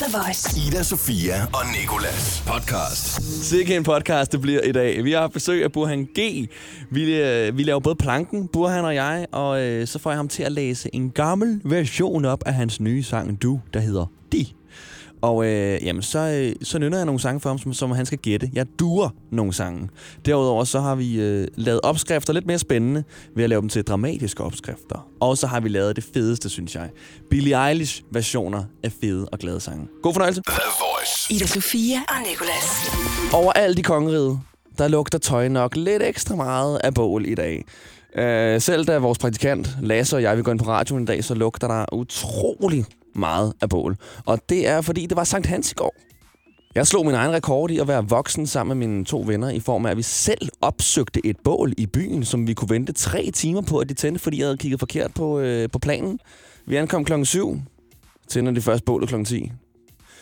The Voice. Ida, Sofia og Nikolas podcast. Sikke en podcast, det bliver i dag. Vi har haft besøg af Burhan G. Vi, øh, vi laver både planken, Burhan og jeg, og øh, så får jeg ham til at læse en gammel version op af hans nye sang Du, der hedder De. Og øh, jamen, så, øh, så nynner jeg nogle sange for ham, som, som han skal gætte. Jeg duer nogle sange. Derudover så har vi øh, lavet opskrifter lidt mere spændende ved at lave dem til dramatiske opskrifter. Og så har vi lavet det fedeste, synes jeg. Billie Eilish versioner af fede og glade sange. God fornøjelse. Ida Sofia og Nicolas. Overalt i kongeriget, der lugter tøj nok lidt ekstra meget af bål i dag. Øh, selv da vores praktikant Lasse og jeg vil gå ind på radioen i dag, så lugter der utrolig meget af bål. Og det er, fordi det var Sankt Hans i går. Jeg slog min egen rekord i at være voksen sammen med mine to venner, i form af, at vi selv opsøgte et bål i byen, som vi kunne vente tre timer på, at de tændte, fordi jeg havde kigget forkert på, øh, på planen. Vi ankom klokken 7, tænder de første bålet klokken 10.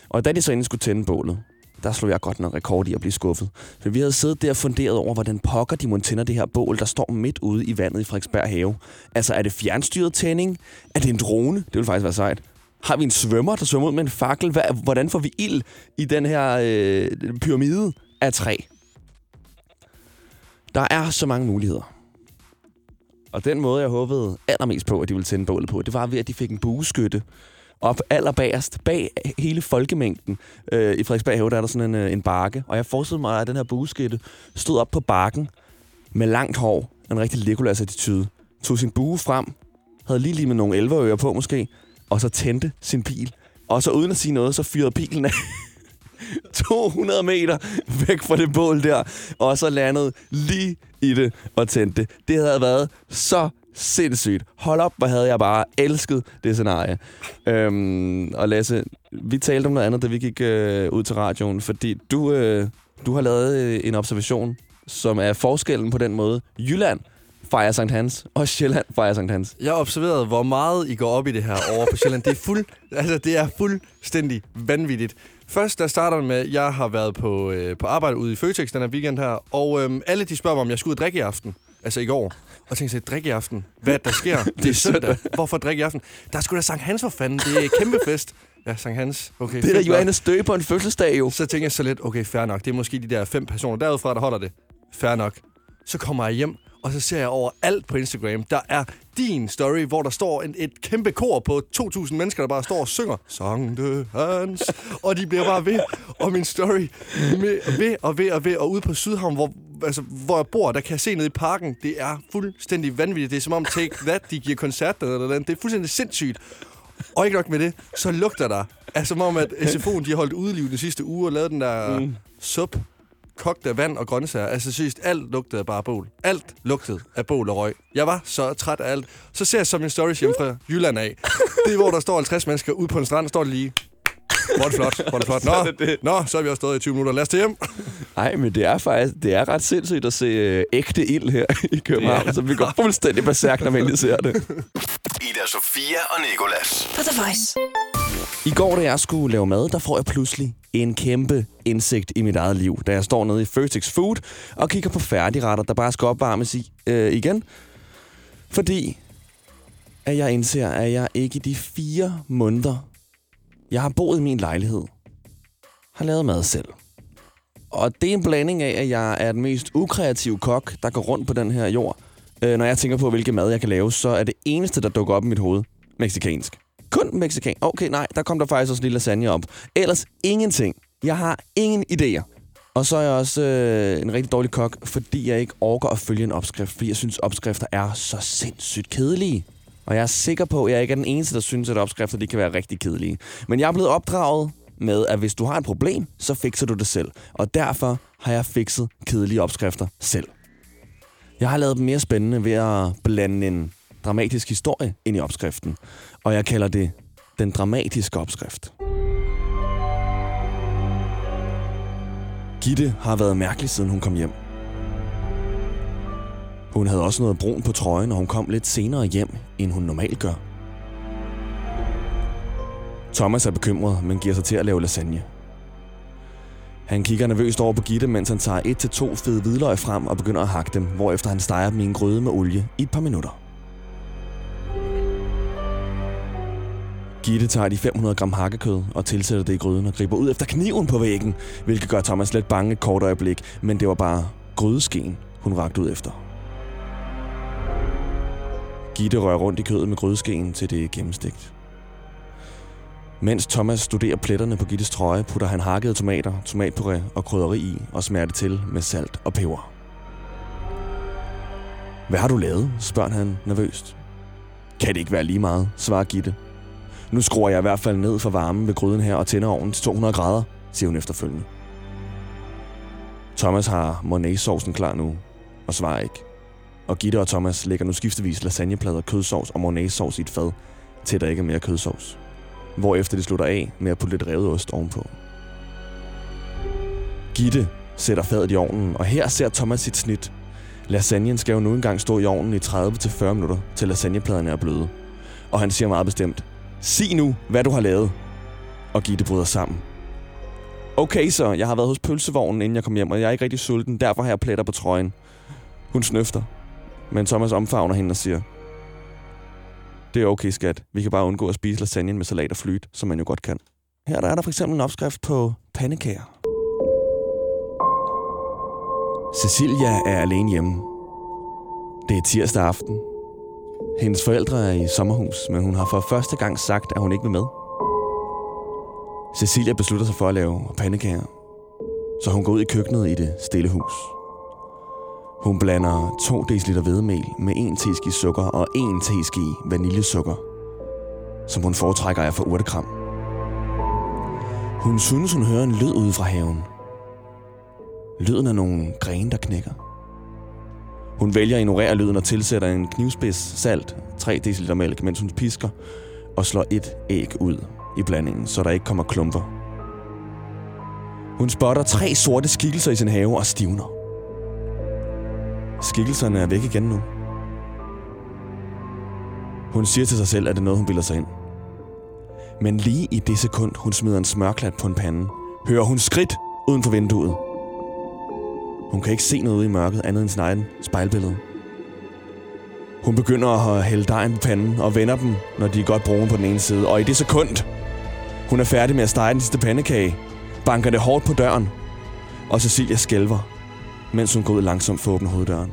Og da de så endelig skulle tænde bålet, der slog jeg godt nok rekord i at blive skuffet. For vi havde siddet der og funderet over, hvordan pokker de må det her bål, der står midt ude i vandet i Frederiksberg Have. Altså, er det fjernstyret tænding? Er det en drone? Det ville faktisk være sejt. Har vi en svømmer, der svømmer ud med en fakkel? Hvad, hvordan får vi ild i den her øh, pyramide af træ? Der er så mange muligheder. Og den måde, jeg håbede allermest på, at de ville tænde bålet på, det var ved, at de fik en bueskytte op allerbagerst, bag hele folkemængden. Øh, I Frederiksberg Have, der er der sådan en, øh, en bakke. Og jeg forestillede mig, at den her bueskytte stod op på bakken med langt hår, en rigtig Legolas-attitude, tog sin bue frem, havde lige lige med nogle elverører på måske, og så tændte sin pil. Og så uden at sige noget, så fyrede pilen af 200 meter væk fra det bål der, og så landede lige i det og tændte det. Det havde været så sindssygt. Hold op, hvor havde jeg bare elsket det scenarie. Øhm, og Lasse, vi talte om noget andet, da vi gik øh, ud til radioen, fordi du, øh, du har lavet øh, en observation, som er forskellen på den måde. Jylland fejrer Sankt Hans, og Sjælland fejrer Sankt Hans. Jeg har observeret, hvor meget I går op i det her over på Sjælland. Det er, fuld, altså, det er fuldstændig vanvittigt. Først der starter med, at jeg har været på, øh, på arbejde ude i Føtex den her weekend her, og øhm, alle de spørger mig, om jeg skulle ud og drikke i aften. Altså i går. Og tænkte sig, drikke i aften? Hvad er der sker? det er søndag. Hvorfor drikke i aften? Der er sgu da Sankt Hans for fanden. Det er kæmpe fest. Ja, Sankt Hans. Okay, Det er da. Johannes Dø på en fødselsdag jo. Så tænker jeg så lidt, okay, fair nok. Det er måske de der fem personer derudfra, der holder det. Fair nok. Så kommer jeg hjem, og så ser jeg over alt på Instagram. Der er din story, hvor der står en, et kæmpe kor på 2.000 mennesker, der bare står og synger Sankte Hans. og de bliver bare ved. Og min story med, ved og ved og ved. Og ude på Sydhavn, hvor, altså, hvor jeg bor, der kan jeg se ned i parken. Det er fuldstændig vanvittigt. Det er som om Take That, de giver koncert eller noget. Det er fuldstændig sindssygt. Og ikke nok med det, så lugter der. Altså som om, at SFO'en de har holdt udeliv den sidste uge og lavet den der mm. sup kogt af vand og grøntsager. Altså seriøst, alt lugtede af bare bål. Alt lugtede af bål og røg. Jeg var så træt af alt. Så ser jeg så min stories hjemme fra Jylland af. Det er, hvor der står 50 mennesker ude på en strand, står lige. Hvor er det flot, hvor er det flot. Nå, Så er det det. nå, så er vi også stået i 20 minutter. Lad os til hjem. Nej, men det er faktisk det er ret sindssygt at se øh, ægte ild her i København, Ja. så vi går fuldstændig berserk, når vi endelig ser det. Ida, Sofia og Nikolas. På The Voice. I går, da jeg skulle lave mad, der får jeg pludselig en kæmpe indsigt i mit eget liv, da jeg står nede i Føtex Food og kigger på færdigretter, der bare skal opvarmes i, øh, igen. Fordi at jeg indser, at jeg ikke i de fire måneder, jeg har boet i min lejlighed, har lavet mad selv. Og det er en blanding af, at jeg er den mest ukreative kok, der går rundt på den her jord. Øh, når jeg tænker på, hvilke mad jeg kan lave, så er det eneste, der dukker op i mit hoved, meksikansk. Kun mexican. Okay, nej, der kom der faktisk også en lille lasagne op. Ellers ingenting. Jeg har ingen idéer. Og så er jeg også øh, en rigtig dårlig kok, fordi jeg ikke orker at følge en opskrift, fordi jeg synes, opskrifter er så sindssygt kedelige. Og jeg er sikker på, at jeg ikke er den eneste, der synes, at opskrifter de kan være rigtig kedelige. Men jeg er blevet opdraget med, at hvis du har et problem, så fikser du det selv. Og derfor har jeg fikset kedelige opskrifter selv. Jeg har lavet dem mere spændende ved at blande en dramatisk historie ind i opskriften. Og jeg kalder det den dramatiske opskrift. Gitte har været mærkelig, siden hun kom hjem. Hun havde også noget brun på trøjen, og hun kom lidt senere hjem, end hun normalt gør. Thomas er bekymret, men giver sig til at lave lasagne. Han kigger nervøst over på Gitte, mens han tager et til to fede hvidløg frem og begynder at hakke dem, hvorefter han steger dem i en gryde med olie i et par minutter. Gitte tager de 500 gram hakkekød og tilsætter det i gryden og griber ud efter kniven på væggen, hvilket gør Thomas lidt bange et kort øjeblik, men det var bare grydeskeen, hun rakte ud efter. Gitte rører rundt i kødet med grydeskeen til det er gennemstegt. Mens Thomas studerer pletterne på Gittes trøje, putter han hakkede tomater, tomatpuré og krydderi i og smager det til med salt og peber. Hvad har du lavet? spørger han nervøst. Kan det ikke være lige meget, svarer Gitte. Nu skruer jeg i hvert fald ned for varmen ved gryden her og tænder ovnen til 200 grader, siger hun efterfølgende. Thomas har mornay-sovsen klar nu, og svarer ikke. Og Gitte og Thomas lægger nu skiftevis lasagneplader, kødsovs og mornay-sovs i et fad, til der ikke er mere kødsovs. Hvorefter de slutter af med at putte lidt revet ost ovenpå. Gitte sætter fadet i ovnen, og her ser Thomas sit snit. Lasagnen skal jo nu engang stå i ovnen i 30-40 minutter, til lasagnepladerne er bløde. Og han siger meget bestemt, sig nu, hvad du har lavet. Og Gitte bryder sammen. Okay så, jeg har været hos pølsevognen, inden jeg kom hjem, og jeg er ikke rigtig sulten, derfor har jeg pletter på trøjen. Hun snøfter. Men Thomas omfavner hende og siger, det er okay, skat. Vi kan bare undgå at spise lasagnen med salat og flyt, som man jo godt kan. Her der er der for eksempel en opskrift på pandekager. Cecilia er alene hjemme. Det er tirsdag aften. Hendes forældre er i sommerhus, men hun har for første gang sagt, at hun ikke vil med. Cecilia beslutter sig for at lave pandekager, så hun går ud i køkkenet i det stille hus. Hun blander 2 dl hvedemel med 1 teski sukker og 1 teski vaniljesukker, som hun foretrækker af for urtekram. Hun synes, hun hører en lyd ude fra haven. Lyden af nogle grene, der knækker. Hun vælger at ignorere lyden og tilsætter en knivspids salt, 3 dl mælk, mens hun pisker og slår et æg ud i blandingen, så der ikke kommer klumper. Hun spotter tre sorte skikkelser i sin have og stivner. Skikkelserne er væk igen nu. Hun siger til sig selv, at det er noget, hun bilder sig ind. Men lige i det sekund, hun smider en smørklat på en pande, hører hun skridt uden for vinduet. Hun kan ikke se noget ude i mørket andet end sin egen spejlbillede. Hun begynder at hælde dejen på panden og vender dem, når de er godt brune på den ene side. Og i det sekund, hun er færdig med at stege den sidste pandekage, banker det hårdt på døren, og Cecilia skælver, mens hun går ud langsomt for at åbne hoveddøren.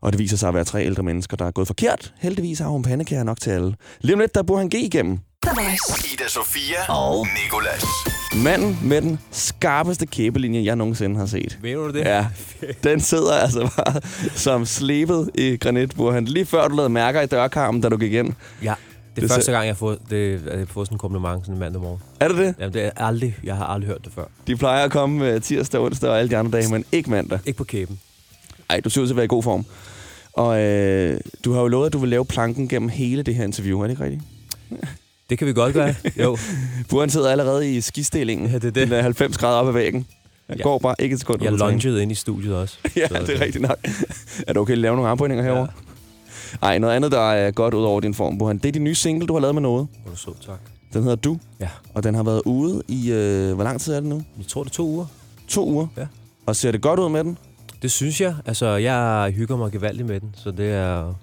Og det viser sig at være tre ældre mennesker, der er gået forkert. Heldigvis har hun pandekager nok til alle. Lige om lidt, der bor han G igennem. The Voice. Ida Sofia og Nikolas. Manden med den skarpeste kæbelinje, jeg nogensinde har set. Mener du det? Ja, den sidder altså bare som slebet i granit, hvor han lige før du lavede mærker i dørkarmen, da du gik ind. ja. Det er Det første gang, jeg har fået, det, jeg fået sådan en kompliment sådan en mandag morgen. Er det det? Jamen, det er aldrig, jeg har aldrig hørt det før. De plejer at komme øh, tirsdag, onsdag og alle de andre dage, men ikke mandag. Ikke på kæben. Ej, du ser ud til at være i god form. Og øh, du har jo lovet, at du vil lave planken gennem hele det her interview, er det ikke rigtigt? Det kan vi godt gøre. jo. Buren sidder allerede i skistillingen. Ja, det er det. Den er 90 grader op ad væggen. Jeg Ja. går bare ikke et sekund. Jeg lungede ind i studiet også. Ja, Så det er rigtigt nok. Er du okay at lave nogle armbøjninger herovre? Ja. Ej, noget andet, der er godt ud over din form, Burhan. Det er din nye single, du har lavet med noget. Hvor sød, tak. Den hedder Du, Ja. og den har været ude i... Øh, hvor lang tid er det nu? Jeg tror, det er to uger. To uger. Ja. Og ser det godt ud med den? Det synes jeg. Altså, jeg hygger mig gevaldigt med den, så det er,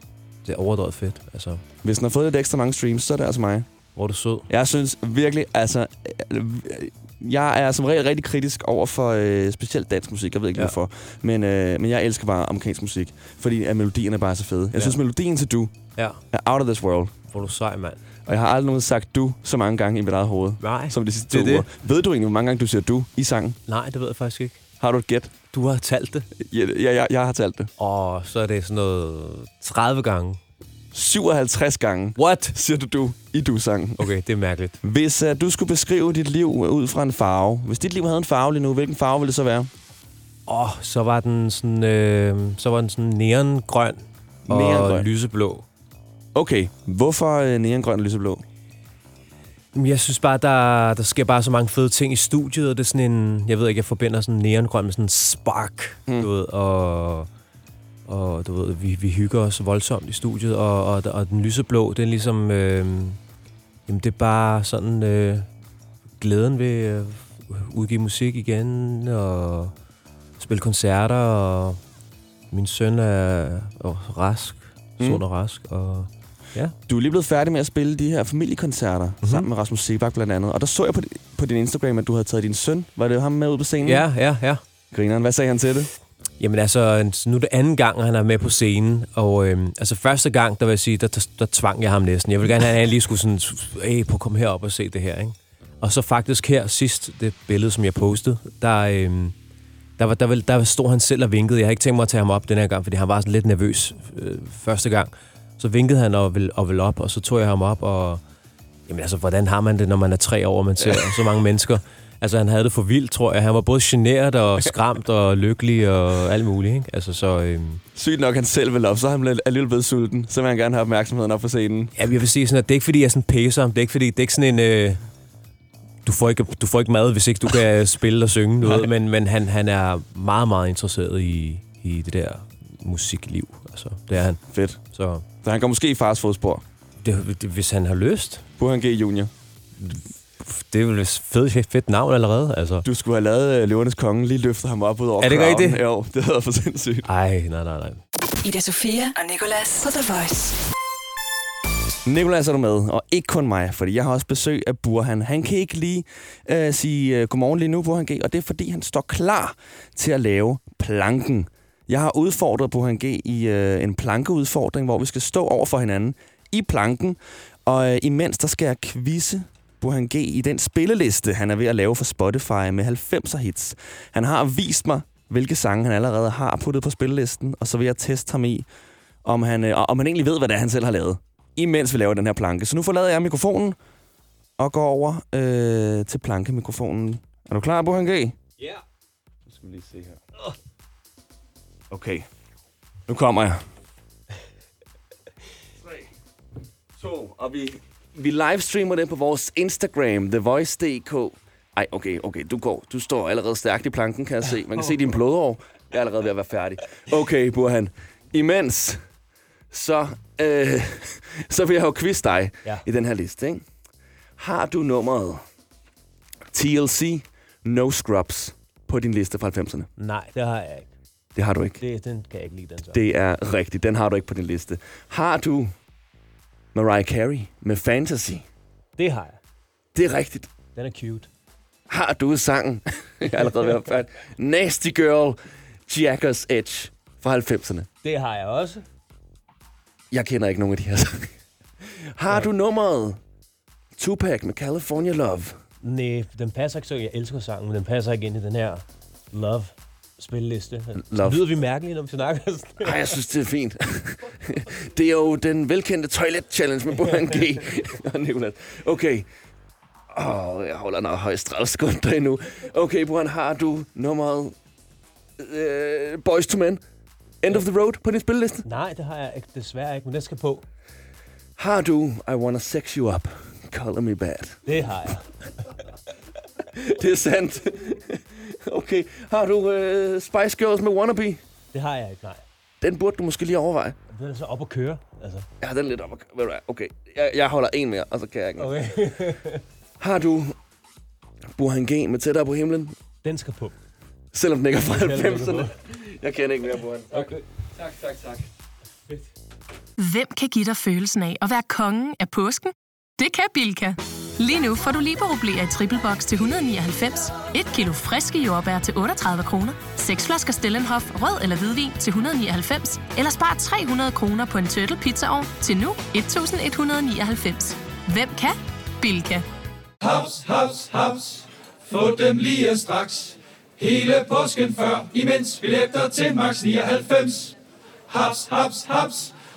det er overdrevet fedt. Altså, Hvis den har fået lidt ekstra mange streams, så er det altså mig. Hvor er du sød. Jeg synes virkelig, altså... øh, Jeg er som regel rigtig kritisk over for øh, specielt dansk musik. Jeg ved ikke Ja. ja. hvorfor. Men, øh, men jeg elsker bare amerikansk musik. Fordi at melodierne er bare så fede. Jeg Ja. synes, melodien til Du Ja, er out of this world. hvor er du sej, mand. Og jeg har aldrig nogensinde sagt Du så mange gange i mit eget hoved. Nej, Som de sidste Det er to det. uger. Ved du egentlig, hvor mange gange du siger Du i sangen? nej, det ved jeg faktisk ikke. Har du et gæt? Du har talt det, Ja, jeg, jeg, jeg har talt det. og så er det sådan noget 30 gange. 57 gange What? siger du Du i Du-sangen. Okay, det er mærkeligt. Hvis uh, du skulle beskrive dit liv ud fra en farve, hvis dit liv havde en farve lige nu, hvilken farve ville det så være? Åh, oh, så var den sådan, øh, så var den sådan neongrøn og Neongrøn. lyseblå. Okay, hvorfor uh, neongrøn og lyseblå? Jeg synes bare, der, der sker bare så mange fede ting i studiet, og det er sådan en, jeg ved ikke, jeg forbinder sådan neongrøn med sådan en spark, mm. du ved, og, og du ved, vi, vi hygger os voldsomt i studiet, og, og, og den lyseblå, det er ligesom, øh, jamen det er bare sådan øh, glæden ved at udgive musik igen, og spille koncerter, og min søn er, er rask, Mm. sund og rask, og Ja. Du er lige blevet færdig med at spille de her familiekoncerter mm-hmm. sammen med Rasmus Sebak blandt andet. Og der så jeg på, på din Instagram, at du havde taget din søn. Var det ham med ud på scenen? Ja, ja, ja. Grineren, hvad sagde han til det? Jamen altså, nu er det anden gang, han er med på scenen, og øhm, altså første gang, der vil jeg sige, der, der, der tvang jeg ham næsten. Jeg vil gerne have, at han lige skulle sådan, hey, at komme herop og se det her, ikke? Og så faktisk her sidst, det billede, som jeg postede, der, øhm, der, var, der, var, der stod han selv og vinkede. Jeg har ikke tænkt mig at tage ham op den her gang, fordi han var sådan lidt nervøs øh, første gang. Så vinkede han og vil, og vil op, og så tog jeg ham op, og jamen altså, hvordan har man det, når man er tre år, og man ser så mange mennesker? Altså, han havde det for vildt, tror jeg. Han var både generet og skræmt og lykkelig og alt muligt, ikke? Altså, så... Øhm, Sygt nok, han selv vil op, så er han alligevel blevet sulten. Så vil han gerne have opmærksomheden op på scenen. Ja, jeg vil sige sådan, at det er ikke fordi, jeg sådan pæser. Det er ikke fordi, det er ikke sådan en... Øh, du, får ikke, du får ikke mad, hvis ikke du kan spille og synge noget. Men, men han, han er meget, meget interesseret i, i det der musikliv. Altså, det er han. Fedt. Så Så han går måske i fars fodspor. det, det, hvis han har lyst, Burhan G. Junior. Det er vel et fedt, fedt navn allerede. Altså. Du skulle have lavet uh, Løvernes Konge, lige løftet ham op ud over Er det crowden. rigtigt? Jo, det havde for sindssygt. Ej, nej, nej, nej. Ida Sofia og Nicolas på The Voice. Nikolas er du med, og ikke kun mig, fordi jeg har også besøg af Burhan. Han kan ikke lige uh, sige uh, godmorgen lige nu, Burhan G, og det er fordi, han står klar til at lave planken. Jeg har udfordret Burhan G i uh, en plankeudfordring, hvor vi skal stå over for hinanden i planken, og uh, imens der skal jeg quizze Burhan G i den spilleliste, han er ved at lave for Spotify med 90'er hits. Han har vist mig, hvilke sange han allerede har puttet på spillelisten, og så vil jeg teste ham i, om han, øh, om han egentlig ved, hvad det er, han selv har lavet, imens vi laver den her planke. Så nu forlader jeg mikrofonen og går over øh, til plankemikrofonen. Er du klar, Burhan G? Ja. Nu skal vi lige se her. Okay. Nu kommer jeg. 3, 2, og vi, vi livestreamer det på vores Instagram, thevoice.dk. Ej, okay, okay, du går. Du står allerede stærkt i planken, kan jeg se. Man kan se din blodår. Jeg er allerede ved at være færdig. Okay, Burhan. Imens, så, øh, så vil jeg jo quiz dig Ja. i den her liste, ikke? Har du nummeret TLC No Scrubs på din liste fra 90'erne? Nej, det har jeg ikke. Det har du ikke. Det, den kan jeg ikke lide, den så. Det er rigtigt. Den har du ikke på din liste. Har du Mariah Carey med Fantasy? det har jeg. Det er rigtigt. Den er cute. Har du sangen? jeg er allerede ved at være færdig. Nasty Girl, Jackers Edge fra 90'erne. Det har jeg også. Jeg kender ikke nogen af de her sange. Har du nummeret Tupac med California Love? Nej, den passer ikke så. Jeg elsker sangen, men den passer ikke ind i den her Love spilleliste. Love. Lyder vi mærkeligt, når vi snakker sådan? Ej, jeg synes, det er fint. det er jo den velkendte Toilet Challenge med Burhan G. og Nicolas. Okay. Åh, oh, jeg holder nok højst 30 sekunder endnu. Okay, Burhan, har du nummeret uh, Boys to Men? End of the Road på din spilleliste? Nej, det har jeg ikke, desværre ikke, men det skal på. Har du I Wanna Sex You Up? Color Me Bad. Det har jeg. Det er sandt. okay. Har du uh, Spice Girls med Wannabe? Det har jeg ikke, nej. Den burde du måske lige overveje. Den er så op at køre, altså. Ja, den er lidt op. at- Ved du hvad? Okay. Jeg, jeg holder en mere, og så kan jeg ikke. Okay. Har du Burhan G med tættere på himlen? den skal på. Selvom den ikke er fra Selvom den ikke er 90'erne. Jeg kender ikke mere Burhan. Okay. Tak, tak, tak. Hvem kan give dig følelsen af at være kongen af påsken? Det kan Bilka! Lige nu får du liberobleer i triple box til 199, et kilo friske jordbær til 38 kroner, seks flasker Stellenhof rød eller hvidvin til 199, eller spar 300 kroner på en turtle pizzaovn til nu 1199. Hvem kan? Bilka. Haps, haps, haps. Få dem lige straks. Hele påsken før, imens billetter til max 99. Haps, haps, haps.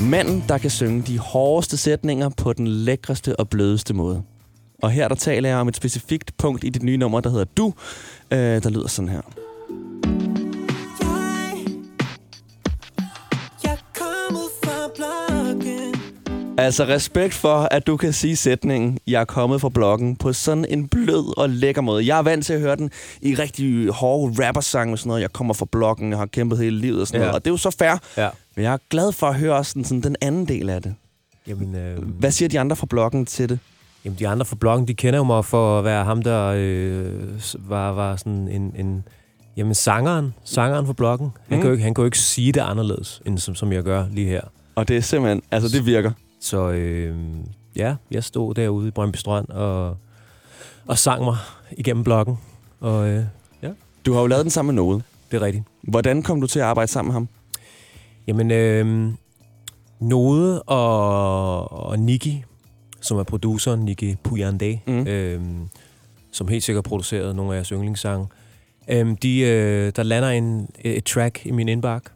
Manden, der kan synge de hårdeste sætninger på den lækreste og blødeste måde. Og her der taler jeg om et specifikt punkt i dit nye nummer, der hedder Du, øh, der lyder sådan her. Altså respekt for, at du kan sige sætningen, jeg er kommet fra bloggen, på sådan en blød og lækker måde. Jeg er vant til at høre den i rigtig hårde rappersange og sådan noget. Jeg kommer fra bloggen, jeg har kæmpet hele livet og sådan Ja. noget. Og det er jo så fair. Ja. Men jeg er glad for at høre også sådan, sådan den anden del af det. Jamen, øh, Hvad siger de andre fra bloggen til det? Jamen, de andre fra bloggen, de kender jo mig for at være ham, der øh, var, var sådan en, en... Jamen, sangeren. Sangeren fra bloggen. Han, Mm. kan jo ikke, han kan jo ikke sige det anderledes, end som, som jeg gør lige her. Og det er simpelthen, altså det virker. Så øh, ja, jeg stod derude i Brøndby Strand og, og sang mig igennem bloggen. Og øh, Du har jo lavet den sammen med Node. det er rigtigt. Hvordan kom du til at arbejde sammen med ham? Jamen, øh, Node og, og Niki, som er produceren, Niki Puyande, Mm. øh, som helt sikkert produceret nogle af jeres yndlingssange, øh, de, øh, der lander en, et track i min indbakke.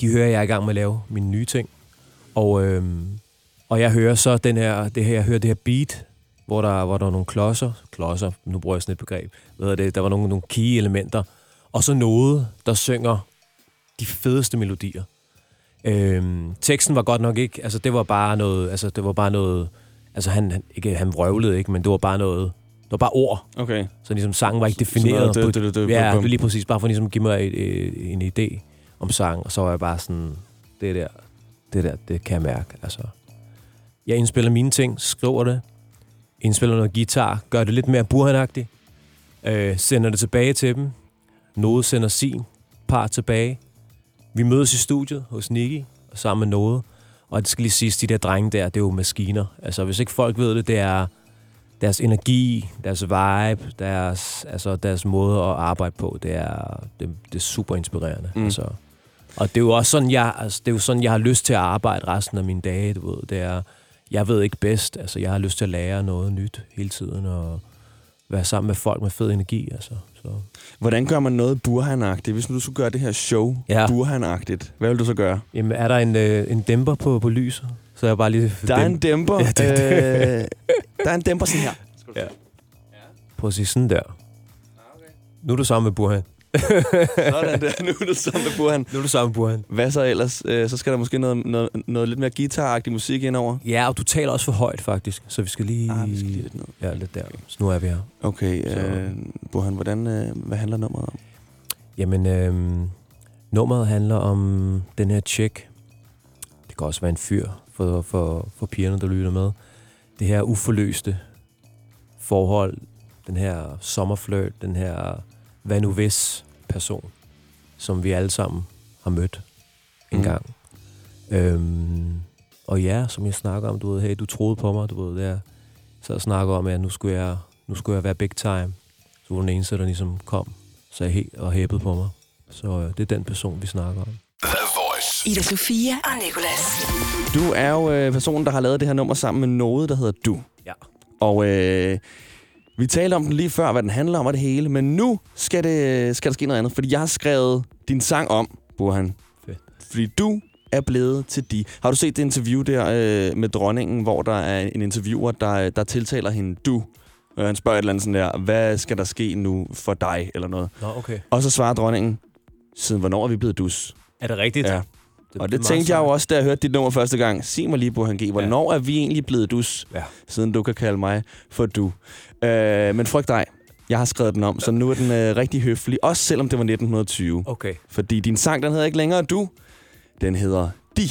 De hører, jeg er i gang med at lave mine nye ting. Og, øh, og jeg hører så den her, det her, jeg hører det her beat, hvor der, hvor der er nogle klodser, klodser, nu bruger jeg sådan et begreb, hvad hedder det, der var nogle, nogle key-elementer, og så noget, der synger de fedeste melodier. Øhm, teksten var godt nok ikke, altså det var bare noget, altså det var bare noget, altså han, han ikke, han vrøvlede ikke, men det var bare noget, det var bare ord. Okay. Så ligesom sangen var ikke defineret. det- på- det- det- det- ja, bum. lige præcis, bare for ligesom at give mig et, et, en idé om sang, og så var jeg bare sådan, det der, det der, det kan jeg mærke, altså. Jeg indspiller mine ting, skriver det, indspiller noget guitar, gør det lidt mere burhanagtigt, øh, sender det tilbage til dem, Node sender sin par tilbage. Vi mødes i studiet hos Nicky, sammen med Node, og det skal lige siges, de der drenge der, det er jo maskiner. Altså, hvis ikke folk ved det, det er deres energi, deres vibe, deres, altså deres måde at arbejde på, det er, det, det er super inspirerende. Mm. Altså. Og det er jo også sådan, jeg, altså, det er jo sådan, jeg har lyst til at arbejde resten af mine dage, du ved. Det er, jeg ved ikke bedst, altså jeg har lyst til at lære noget nyt hele tiden, og være sammen med folk med fed energi, altså. Så. Hvordan gør man noget burhanagtigt? Hvis nu du skulle gøre det her show Ja. burhanagtigt, hvad vil du så gøre? Jamen, er der en, øh, en dæmper på, på lyset? Så jeg bare lige... Der er en dæmper. Ja, det- øh, der er en dæmper sådan her. Ja. Prøv at sige sådan der. Nu er du sammen med Burhan. Sådan der. Nu er du sammen med burhan. Nu er du sammen med Burhan. Hvad så ellers? Øh, så skal der måske noget, noget, noget lidt mere guitaragtig musik indover. Ja, og du taler også for højt, faktisk. Så vi skal lige... Ah, vi skal lige lidt ned. Ja, lidt der. Så nu er vi her. Okay, Så- øh, Burhan, hvordan, øh, hvad handler nummeret om? Jamen, øhm, nummeret handler om den her chick. Det kan også være en fyr for, for, for pigerne, der lytter med. Det her uforløste forhold. Den her sommerflirt. Den her hvad nu hvis person, som vi alle sammen har mødt en Mm. gang. Øhm, og ja, som jeg snakker om, du ved, hey, du troede på mig, du ved, der så jeg snakker om, at nu skulle jeg, nu skulle jeg være big time. Så var den eneste, der ligesom kom, sagde helt og hæppede på mig. Så øh, det er den person, vi snakker om. Ida Sofia og Nicolas. Du er jo øh, personen, der har lavet det her nummer sammen med noget, der hedder Du. Ja. Og øh, vi talte om den lige før, hvad den handler om og det hele. Men nu skal, det, skal der ske noget andet, fordi jeg har skrevet din sang om, Burhan. Fedt. Fordi du er blevet til de. Har du set det interview der øh, med dronningen, hvor der er en interviewer, der, der tiltaler hende du? Og han spørger et eller andet sådan der, hvad skal der ske nu for dig, eller noget. Nå, okay. Og så svarer dronningen, siden hvornår er vi blevet dus? Er det rigtigt? Ja. Det, Og det tænkte jeg jo også, da jeg hørte dit nummer første gang. Sig mig lige, Burhan G. Hvornår er vi egentlig blevet dus, Ja. siden du kan kalde mig for du? Øh, men frygt dig. Jeg har skrevet den om, så nu er den øh, rigtig høflig. Også selvom det var 1920. Okay. Fordi din sang, den hedder ikke længere du. Den hedder De.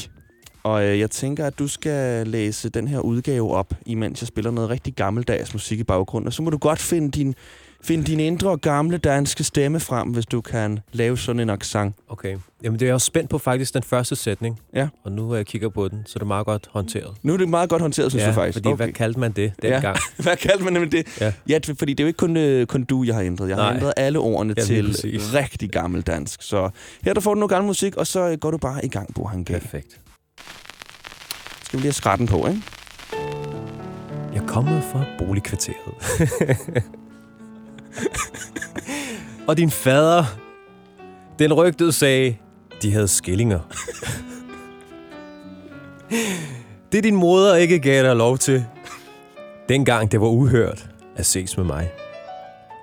Og øh, jeg tænker, at du skal læse den her udgave op, imens jeg spiller noget rigtig gammeldags musik i baggrunden. Og så må du godt finde din, finde din indre gamle danske stemme frem, hvis du kan lave sådan en accent. Okay. Jamen, det er jeg også spændt på faktisk, den første sætning. Ja. Og nu øh, kigger jeg på den, så det er meget godt håndteret. Nu er det meget godt håndteret, synes ja, du faktisk. fordi hvad kaldte man det dengang? Hvad kaldte man nemlig det? Ja. ja, fordi det er jo ikke kun, øh, kun du, jeg har ændret. Jeg har Nej. ændret alle ordene Ja, til præcis. rigtig gammeldansk. Så her der får du noget gammel musik, og så øh, går du bare i gang, Burhan G. Perfekt. Skal vi lige have skratten på, ikke? Jeg er kommet fra boligkvarteret. og din fader, den rygtede sagde, de havde skillinger. det din moder ikke gav dig lov til. Dengang det var uhørt at ses med mig.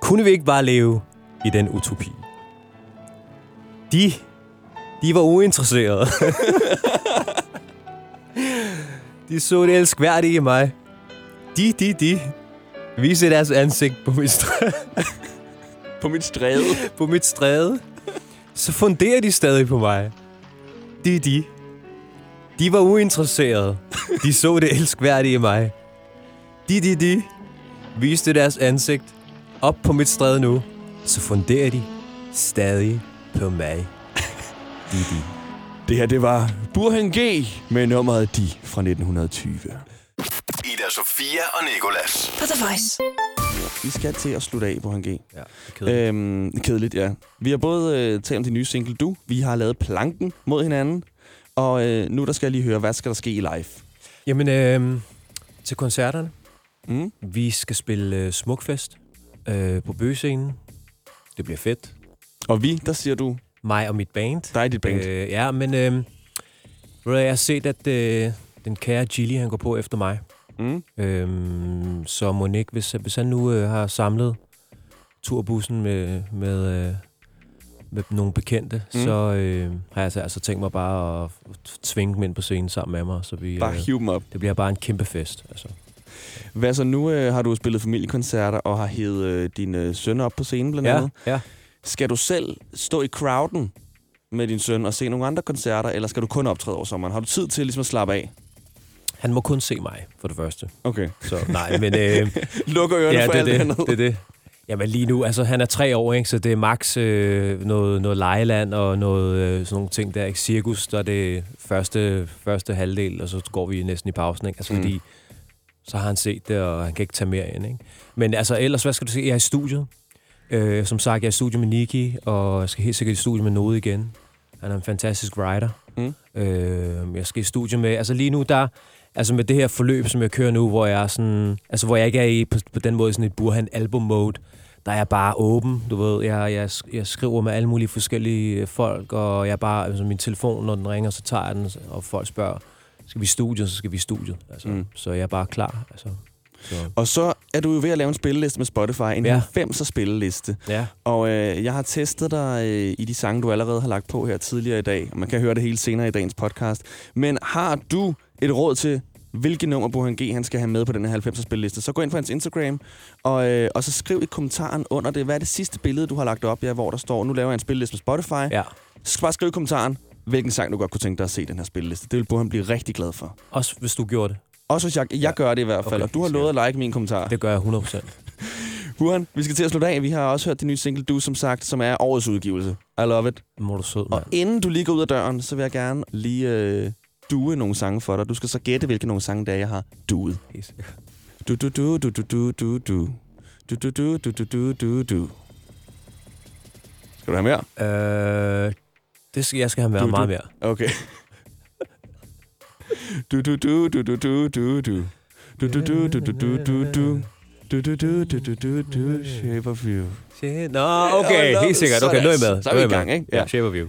Kunne vi ikke bare leve i den utopi? De, de var uinteresserede. De så det elskværdige i mig. De, de, de. Vise deres ansigt på mit, stræde. På mit stræde. på mit stræde. Så funderer de stadig på mig. De, de. De var uinteresserede. De så det elskværdige i mig. De, de, de. Viste deres ansigt op på mit stræde nu. Så funderer de stadig på mig. De, de. Det her, det var Burhan G med nummeret De fra 1920. Ida Sofia og Nikolas. På The Voice. Vi skal til at slutte af, Burhan G. Ja, kedeligt. Øhm, kedeligt, ja. Vi har både øh, talt om de nye single Du, vi har lavet planken mod hinanden, og øh, nu der skal jeg lige høre, hvad skal der ske i live? Jamen, øh, til koncerterne. Mm? Vi skal spille øh, Smukfest øh, på bøgescenen. Det bliver fedt. Og vi, der siger du, Mig og mit band. der er dit band. Øh, ja, men øh, jeg har set, at øh, den kære Gilly, han går på efter mig. Mm? Øhm, så Monique, hvis, hvis han nu øh, har samlet turbussen med, med, øh, med nogle bekendte, Mm. så øh, har jeg altså, altså tænkt mig bare at tvinge dem ind på scenen sammen med mig. Så vi, Bare øh, hive dem op. det bliver bare en kæmpe fest. Altså. Hvad så nu øh, har du spillet familiekoncerter og har hævet øh, dine øh, sønner op på scenen blandt Ja, andet. ja. Skal du selv stå i crowden med din søn og se nogle andre koncerter, eller skal du kun optræde over sommeren? Har du tid til ligesom at slappe af? Han må kun se mig, for det første. Okay. Så nej, men... Øh, Lukker ørerne ja, for det alt det det, andet. det er det. Jamen lige nu, altså han er tre år, ikke? så det er max øh, noget, noget lejeland og noget, øh, sådan nogle ting der. Ikke? Cirkus, der er det første, første halvdel, og så går vi næsten i pausen. Ikke? Altså mm. fordi, så har han set det, og han kan ikke tage mere ind. Ikke? Men altså ellers, hvad skal du se? Jeg er i studiet. Øh, som sagt, jeg er i studiet med Niki, og jeg skal helt sikkert i studiet med Node igen. Han er en fantastisk writer. Mm. Øh, jeg skal i studiet med... Altså lige nu, der... Altså med det her forløb, som jeg kører nu, hvor jeg er sådan... Altså hvor jeg ikke er i på, på den måde sådan et burhan album mode, der er jeg bare åben, du ved. Jeg, jeg, jeg skriver med alle mulige forskellige folk, og jeg er bare... Altså min telefon, når den ringer, så tager jeg den, og folk spørger, skal vi i studiet, så skal vi i studiet. Altså, mm. Så jeg er bare klar. Altså, så, Og så er du jo ved at lave en spilleliste med Spotify. En Ja. 90'er spilleliste. ja. Og øh, jeg har testet dig øh, i de sange, du allerede har lagt på her tidligere i dag. Og man kan høre det hele senere i dagens podcast. Men har du et råd til, hvilke nummer Burhan G han skal have med på den her 90'er spilleliste, så gå ind på hans Instagram, og, øh, og så skriv i kommentaren under det, hvad er det sidste billede, du har lagt op, ja, hvor der står, nu laver jeg en spilleliste med Spotify. ja. Så skal bare skrive i kommentaren, hvilken sang du godt kunne tænke dig at se den her spilleliste. Det vil Burhan blive rigtig glad for. Også hvis du gjorde det. Også hvis jeg, jeg Ja. gør det i hvert fald, Okay, og du har lovet at like min kommentar. Det gør jeg 100%. Burhan, vi skal til at slutte af. Vi har også hørt det nye single, du som sagt, som er årets udgivelse. I love it. Må du sød, Og mand. inden du lige går ud af døren, så vil jeg gerne lige øh, due nogle sange for dig. Du skal så gætte, hvilke nogle sange, der jeg har duet. Du, du, du, du, du, du, du, du. Du, du, du, du, du, du, du, du. Skal du have mere? Øh, det skal, jeg skal have Du- meget du- mere. Okay. Du, du, du, du, du, du, du, du. Du, du, du, du, du, du, du, du. Du, du, du, du, du, du, du. Shape of you. Nå, okay, helt sikkert. Okay, nu er jeg med. så er vi i gang, ikke? Ja. shape of you.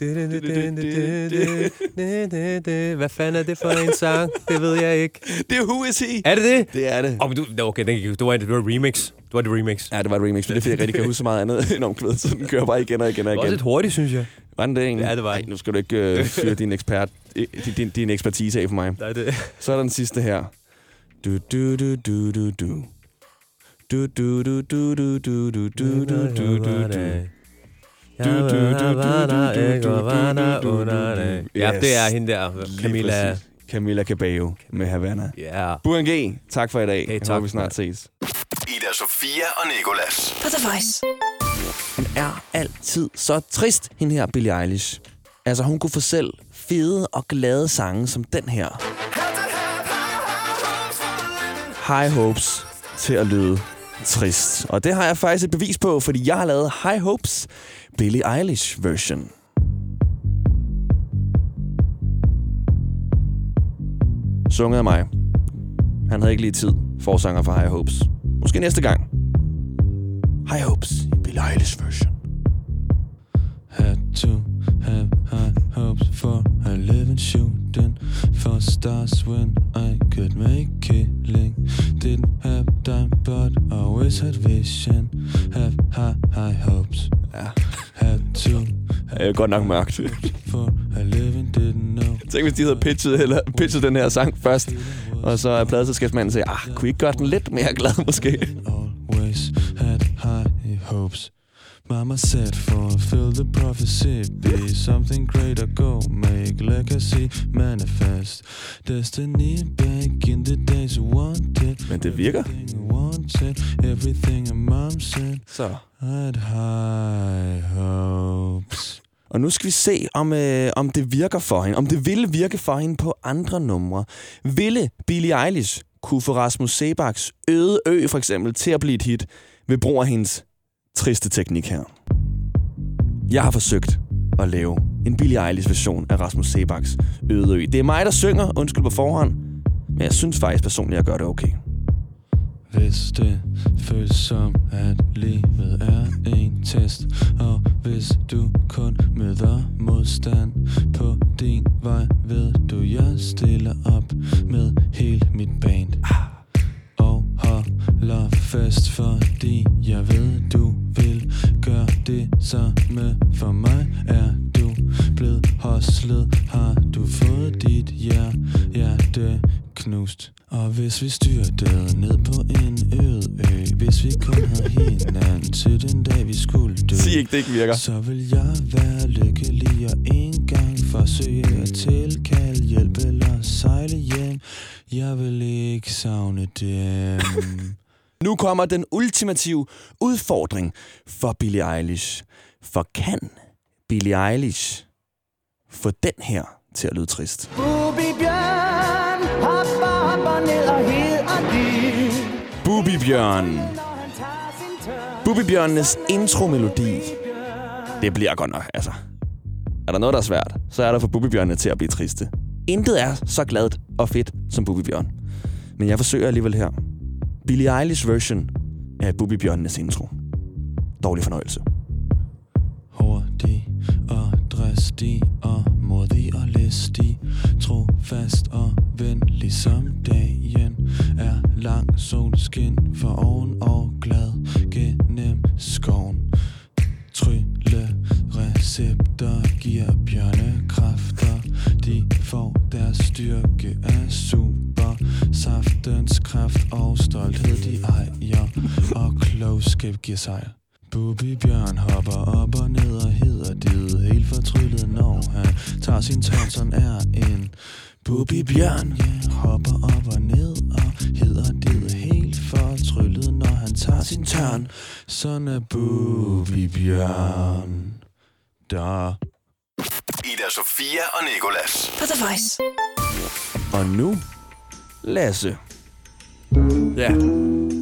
er. Hvad fanden er det for en sang? Det ved jeg ikke. Det er Who Is He. Er det det? Det er det. Oh, men du, okay, det var, det var remix. Det var et remix. Ja, det var et remix, men det er fordi, jeg rigtig kan huske så meget andet end omkvædet, så den kører bare igen og igen og Det var også igen. lidt hurtigt, synes jeg. Var den det egentlig? Ja, det var Ej, nu skal du ikke øh, fyre din, ekspert, øh, din, din ekspertise af for mig. Nej, det... Så er der den sidste her. Du du du du du du. Du du du du du du du du du du du du. Ja, Yes. det er hende der, Camilla. Camilla Cabello med Havana. Ja. Burhan G, tak for i dag. Hey, Jeg tak. håber, vi snart ses. Ida Sofia og Nikolas. På The Voice. Hun er altid så trist, hende her Billie Eilish. Altså, hun kunne få selv fede og glade sange som den her. High Hopes til at lyde trist. Og det har jeg faktisk et bevis på, fordi jeg har lavet High Hopes Billie Eilish version. Sunget af mig. Han havde ikke lige tid, forsanger for High Hopes. Måske næste gang. High Hopes i Billie Eilish version. Had to have high hopes for a living shooting for stars when I could make killing. Didn't have time, but always had vision. Have high, high hopes. Ja. Had to er godt nok mørkt. for a living, didn't know. Tænk, hvis de havde pitchet, eller pitchet den her sang først, og så er pladeselskabsmanden siger, ah, kunne I ikke gøre den lidt mere glad, måske? always had high hopes. Mama said, fulfill the prophecy, be something greater, go make legacy manifest. Destiny back in the days wanted. Men det virker. Everything wanted, everything a mom said. Så. Had high hopes. Og nu skal vi se, om, øh, om det virker for hende. Om det ville virke for hende på andre numre. Ville Billie Eilish kunne få Rasmus Sebaks Øde Ø for eksempel til at blive et hit ved brug af hendes triste teknik her. Jeg har forsøgt at lave en Billie Eilish version af Rasmus Sebaks Øde Ø. Det er mig, der synger, undskyld på forhånd, men jeg synes faktisk personligt, at jeg gør det okay. Hvis det føles som, at livet er en test Og hvis du kun møder modstand på din vej Ved du, jeg stiller op med hele mit band ah holder fast, fordi jeg ved, du vil gøre det samme. For mig er du blevet hoslet. Har du fået dit hjerte, hjerte knust? Og hvis vi styrtede ned på en øde ø Hvis vi kun havde hinanden til den dag vi skulle dø Sig ikke, det ikke virker. Så vil jeg være lykkelig og en gang forsøge at tilkalde hjælp eller sejle hjem Jeg vil ikke savne dem Nu kommer den ultimative udfordring for Billie Eilish. For kan Billie Eilish få den her til at lyde trist? Bubibjørn. Bubibjørnenes intromelodi. Det bliver godt nok, altså. Er der noget, der er svært, så er der for Bubibjørnene til at blive triste. Intet er så gladt og fedt som Bubibjørn. Men jeg forsøger alligevel her. Billie Eilish version af Bubibjørnenes intro. Dårlig fornøjelse. Hurtig og dristig og modig og listig Bjørn ja, Hopper op og ned og hedder det Helt fortryllet når han tager sin tørn Sådan er Bubi Bjørn Der Ida Sofia og Nikolas. På The Voice. Og nu, Lasse. Ja.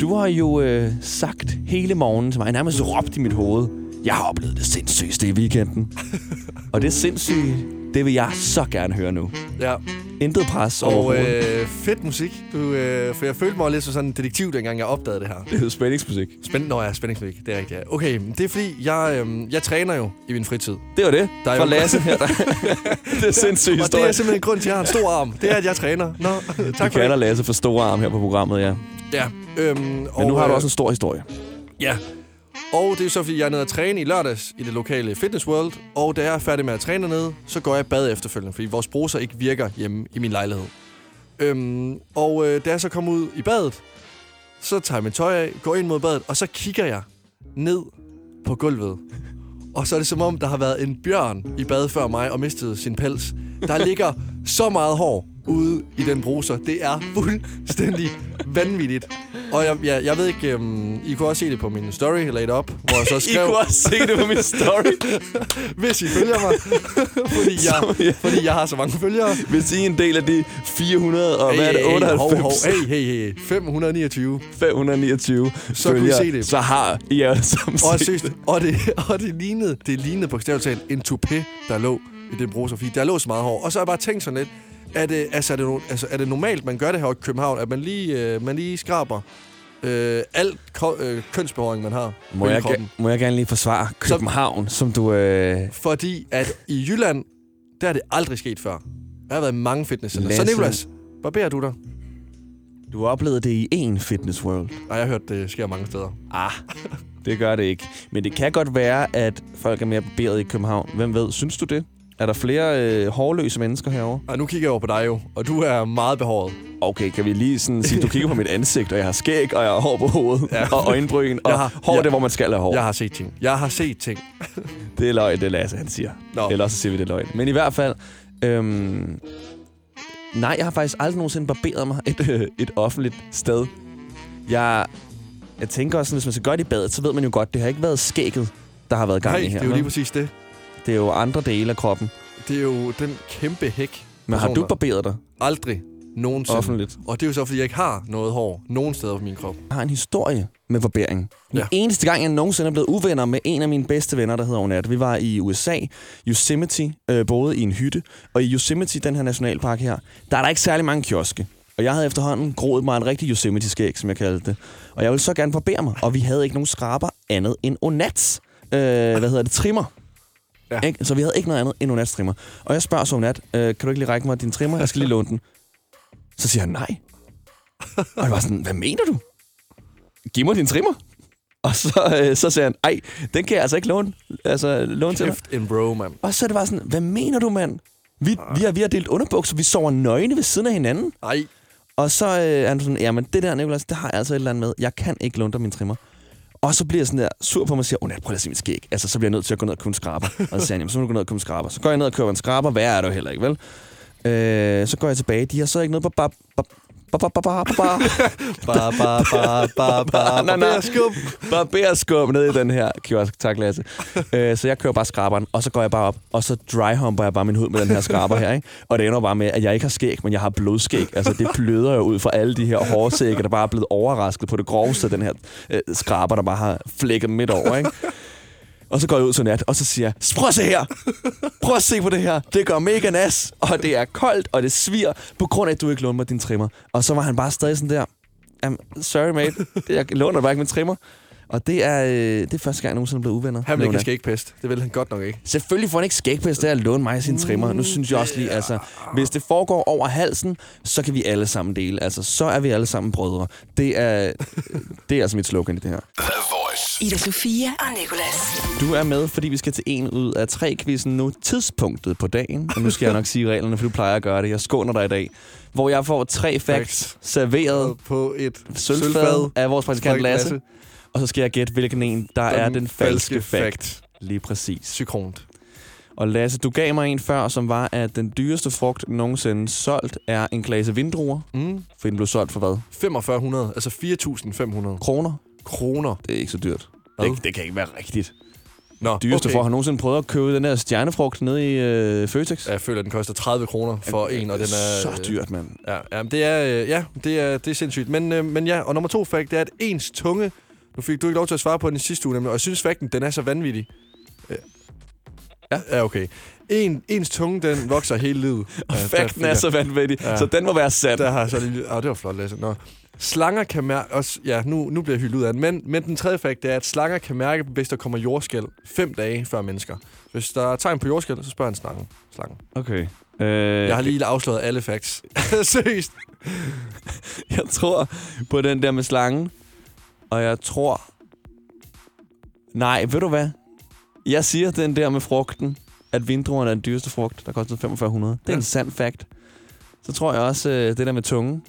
Du har jo øh, sagt hele morgenen til mig, nærmest råbt i mit hoved. Jeg har oplevet det sindssygeste i weekenden. og det sindssyge, det vil jeg så gerne høre nu. Ja. Intet pres Og øh, fedt musik. Du, øh, for jeg følte mig lidt som sådan en detektiv, dengang jeg opdagede det her. Det hedder spændingsmusik. Spændende. Nå ja, spændingsmusik. Det er rigtigt, ja. Okay, men det er fordi, jeg, øh, jeg træner jo i min fritid. Det var det. Der er Fra jo- Lasse her. Der. det er sindssygt Og det historie. er simpelthen grund til, at jeg har en stor arm. Det er, at jeg træner. Nå, Vi tak for kalder det. Lasse for store arm her på programmet, ja. Ja. Øhm, Men nu har du også en stor historie. Ja. Og det er så, fordi jeg er nede at træne i lørdags i det lokale Fitness World. Og da jeg er færdig med at træne nede, så går jeg bad efterfølgende, fordi vores bruser ikke virker hjemme i min lejlighed. Øhm, og øh, da jeg så kommer ud i badet, så tager jeg mit tøj af, går ind mod badet, og så kigger jeg ned på gulvet. Og så er det som om, der har været en bjørn i bad før mig og mistet sin pels. Der ligger så meget hår ude i den bruser. Det er fuldstændig vanvittigt. Og jeg, jeg, jeg ved ikke, um, I kunne også se det på min story, det op, hvor jeg så I skrev... kunne også se det på min story. Hvis I følger mig. fordi, jeg, fordi jeg har så mange følgere. Hvis I er en del af de 400 og hvad er det, Hey, hey, 98, hov, hov, hey, hey, hey. 529. 529 Så kunne I se det. så har I alle sammen Og, set seriøst, og, det, og det lignede, det lignede bogstaveligt talt en toupé, der lå i den bruser, fordi der lå så meget hår. Og så har jeg bare tænkt sådan lidt, er det, altså, er det, no, altså, er det normalt, man gør det her i København, at man lige, øh, man lige skraber øh, alt øh, kønsbehåring, man har Må jeg, må jeg gerne lige forsvare København, som du... Øh, Fordi at i Jylland, der er det aldrig sket før. Jeg har været mange fitnesscenter. Så. Nicolas, barberer du dig? du har oplevet det i én fitness world. Nej, jeg har hørt, det sker mange steder. Ah, det gør det ikke. Men det kan godt være, at folk er mere barberet i København. Hvem ved, synes du det? Er der flere øh, hårløse mennesker herovre? Ej, nu kigger jeg over på dig jo, og du er meget behåret. Okay, kan vi lige sådan sige, du kigger på mit ansigt, og jeg har skæg, og jeg har hår på hovedet, ja. Ja. og øjenbryn, og Jeg har- hår jeg- det, hvor man skal have hår. Jeg har set ting. Jeg har set ting. Det er løgn, det er Lasse, han siger. Nå. Eller også siger vi, det er løgn. Men i hvert fald... Øhm, nej, jeg har faktisk aldrig nogensinde barberet mig et, øh, et offentligt sted. Jeg, jeg tænker også, sådan, hvis man skal gøre det i badet, så ved man jo godt, det har ikke været skægget, der har været gang Nej, i her. det er jo lige præcis det. Det er jo andre dele af kroppen. Det er jo den kæmpe hæk. Men har du barberet dig Aldrig nogensinde. offentligt? Og det er jo så, fordi jeg ikke har noget hår nogen steder på min krop. Jeg har en historie med barbering. Den Ja. eneste gang, jeg nogensinde er blevet uvenner med en af mine bedste venner, der hedder Onat. Vi var i USA, Yosemite, øh, boede i en hytte. Og i Yosemite, den her nationalpark her, der er der ikke særlig mange kioske. Og jeg havde efterhånden groet mig en rigtig Yosemite-skæg, som jeg kaldte det. Og jeg ville så gerne barbere mig, og vi havde ikke nogen skraber andet end Onats. Øh, hvad hedder det? Trimmer. Ja. Ikke? Så vi havde ikke noget andet end Onats trimmer. Og jeg spørger så Onat, øh, kan du ikke lige række mig din trimmer? Jeg skal lige låne den. Så siger han nej. Og jeg var sådan, hvad mener du? Giv mig din trimmer. Og så, øh, så sagde han, ej, den kan jeg altså ikke låne, altså, låne til. Kæft en bro, mand. Og så er det bare sådan, hvad mener du, mand? Vi, vi, har, vi har delt underbukser, vi sover nøgne ved siden af hinanden. Nej. Og så øh, er han sådan, jamen det der, Nicolas, det har jeg altså et eller andet med. Jeg kan ikke låne dig min trimmer. Og så bliver jeg sådan der sur på mig og siger, åh nej, prøv lige at se mit skæg. Altså, så bliver jeg nødt til at gå ned og kunne skraber. Og så siger han, jamen, så må du gå ned og kunne skraber. Så går jeg ned og køber en skraber. Hvad er det jo heller ikke, vel? Øh, så går jeg tilbage. De har så ikke noget på bab, bab, bab, bab, bab, bab, bab. Ba, ba, ba, ba, ba, Nej, nej. skub. barberskum ned i den her kiosk. Tak, Lasse. øh, så jeg kører bare skraberen, og så går jeg bare op, og så dryhumper jeg bare min hud med den her skraber her. Ikke? Og det ender bare med, at jeg ikke har skæg, men jeg har blodskæg. Altså, det bløder jo ud fra alle de her hårsække, der bare er blevet overrasket på det groveste den her øh, skraber, der bare har flækket midt over. Ikke? Og så går jeg ud til nat, og så siger jeg, prøv at se her. Prøv at se på det her. Det gør mega nas, og det er koldt, og det svir, på grund af, at du ikke låner mig din trimmer. Og så var han bare stadig sådan der, sorry mate, jeg låner bare ikke min trimmer. Og det er, øh, det er første gang, jeg nogensinde er blevet uvenner. Han vil ikke have skægpest. Det vil han godt nok ikke. Selvfølgelig får han ikke skægpest af at låne mig sin trimmer. Nu synes jeg også lige, altså, hvis det foregår over halsen, så kan vi alle sammen dele. Altså, så er vi alle sammen brødre. Det er, det er altså mit slogan i det her. Ida Sofia og Nicolas. Du er med, fordi vi skal til en ud af tre quizzen nu. Tidspunktet på dagen. Og nu skal jeg nok sige reglerne, for du plejer at gøre det. Jeg skåner dig i dag. Hvor jeg får tre facts Facts. serveret På et sølvfad af vores praktikant Lasse. Lasse. Og så skal jeg gætte, hvilken en, der er den falske fact. fact. Lige præcis. Sykront. Og Lasse, du gav mig en før, som var, at den dyreste frugt nogensinde solgt er en klase vindruer. Mm. For den blev solgt for hvad? 4500, altså 4.500 Kroner? kroner. Det er ikke så dyrt. Hvad? Det, det kan ikke være rigtigt. Nå, Dyreste okay. for har nogensinde prøvet at købe den der stjernefrugt nede i øh, Føtex. Jeg føler, at den koster 30 kroner for en, og den er... Så dyrt, mand. Ja, ja det er, øh, ja, det er, det er sindssygt. Men, øh, men ja, og nummer to fact, det er, at ens tunge... Nu fik du ikke lov til at svare på den i sidste uge, nemlig, og jeg synes, facten, den er så vanvittig. Ja, ja okay. En, ens tunge, den vokser hele livet. Og Ja, fakten er så vanvittig, Ja. så den må være sat. Der har så lige... Åh, det var flot, Lasse. Nå. Slanger kan mærke... Også, ja, nu, nu bliver jeg hyldet ud af den. Men, men den tredje fakt, er, at slanger kan mærke, hvis der kommer jordskæl fem dage før mennesker. Hvis der er tegn på jordskæl, så spørger en slangen. slangen. Okay. Øh, Jeg har lige afsløret alle facts. Seriøst. Jeg tror på den der med slangen. Og jeg tror... Nej, ved du hvad? Jeg siger den der med frugten, at vindruerne er den dyreste frugt, der koster 4500. Det er Ja. en sand fact. Så tror jeg også, øh, det der med tungen,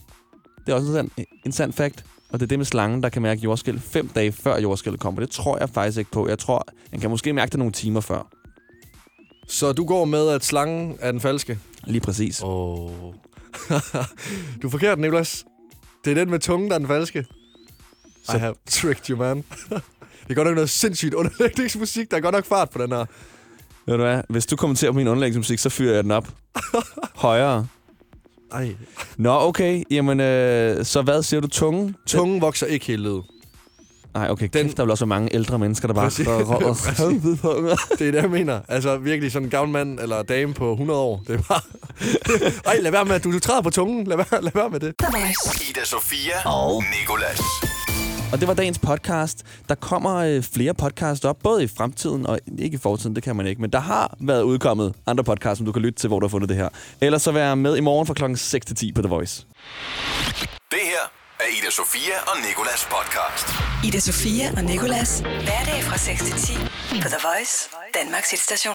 det er også en sand, en sand fact. Og det er det med slangen, der kan mærke jordskæl fem dage før jordskælvet kommer. Det tror jeg faktisk ikke på. Jeg tror, han kan måske mærke det nogle timer før. Så du går med, at slangen er den falske? Lige præcis. Oh. du er forkert, Niklas. Det er den med tungen, der er den falske. Så- I have tricked you, man. det er godt nok noget sindssygt underlægningsmusik. Der er godt nok fart på den her. Ved du hvad? Hvis du kommenterer på min underlægningsmusik, så fyrer jeg den op. Højere. Ej. Nå, okay. Jamen, øh, så hvad siger du? Tungen? Tungen vokser ikke hele livet. Nej, okay. Den- Kæft, der er vel også mange ældre mennesker, der bare... Præcis. Præcis. Det er det, jeg mener. Altså virkelig sådan en gammel mand eller dame på 100 år. Det er bare... Ej, lad være med, at du, du træder på tungen. Lad være, lad være med det. Ida Sofia og Nicolas. Og det var dagens podcast. Der kommer øh, flere podcast op, både i fremtiden og ikke i fortiden, det kan man ikke. Men der har været udkommet andre podcasts, som du kan lytte til, hvor du har fundet det her. Ellers så vær med i morgen fra klokken 6 til 10 på The Voice. Det her er Ida Sofia og Nikolas podcast. Ida Sofia og Nikolas. Hverdag fra 6 til 10 på The Voice, Danmarks hitstation.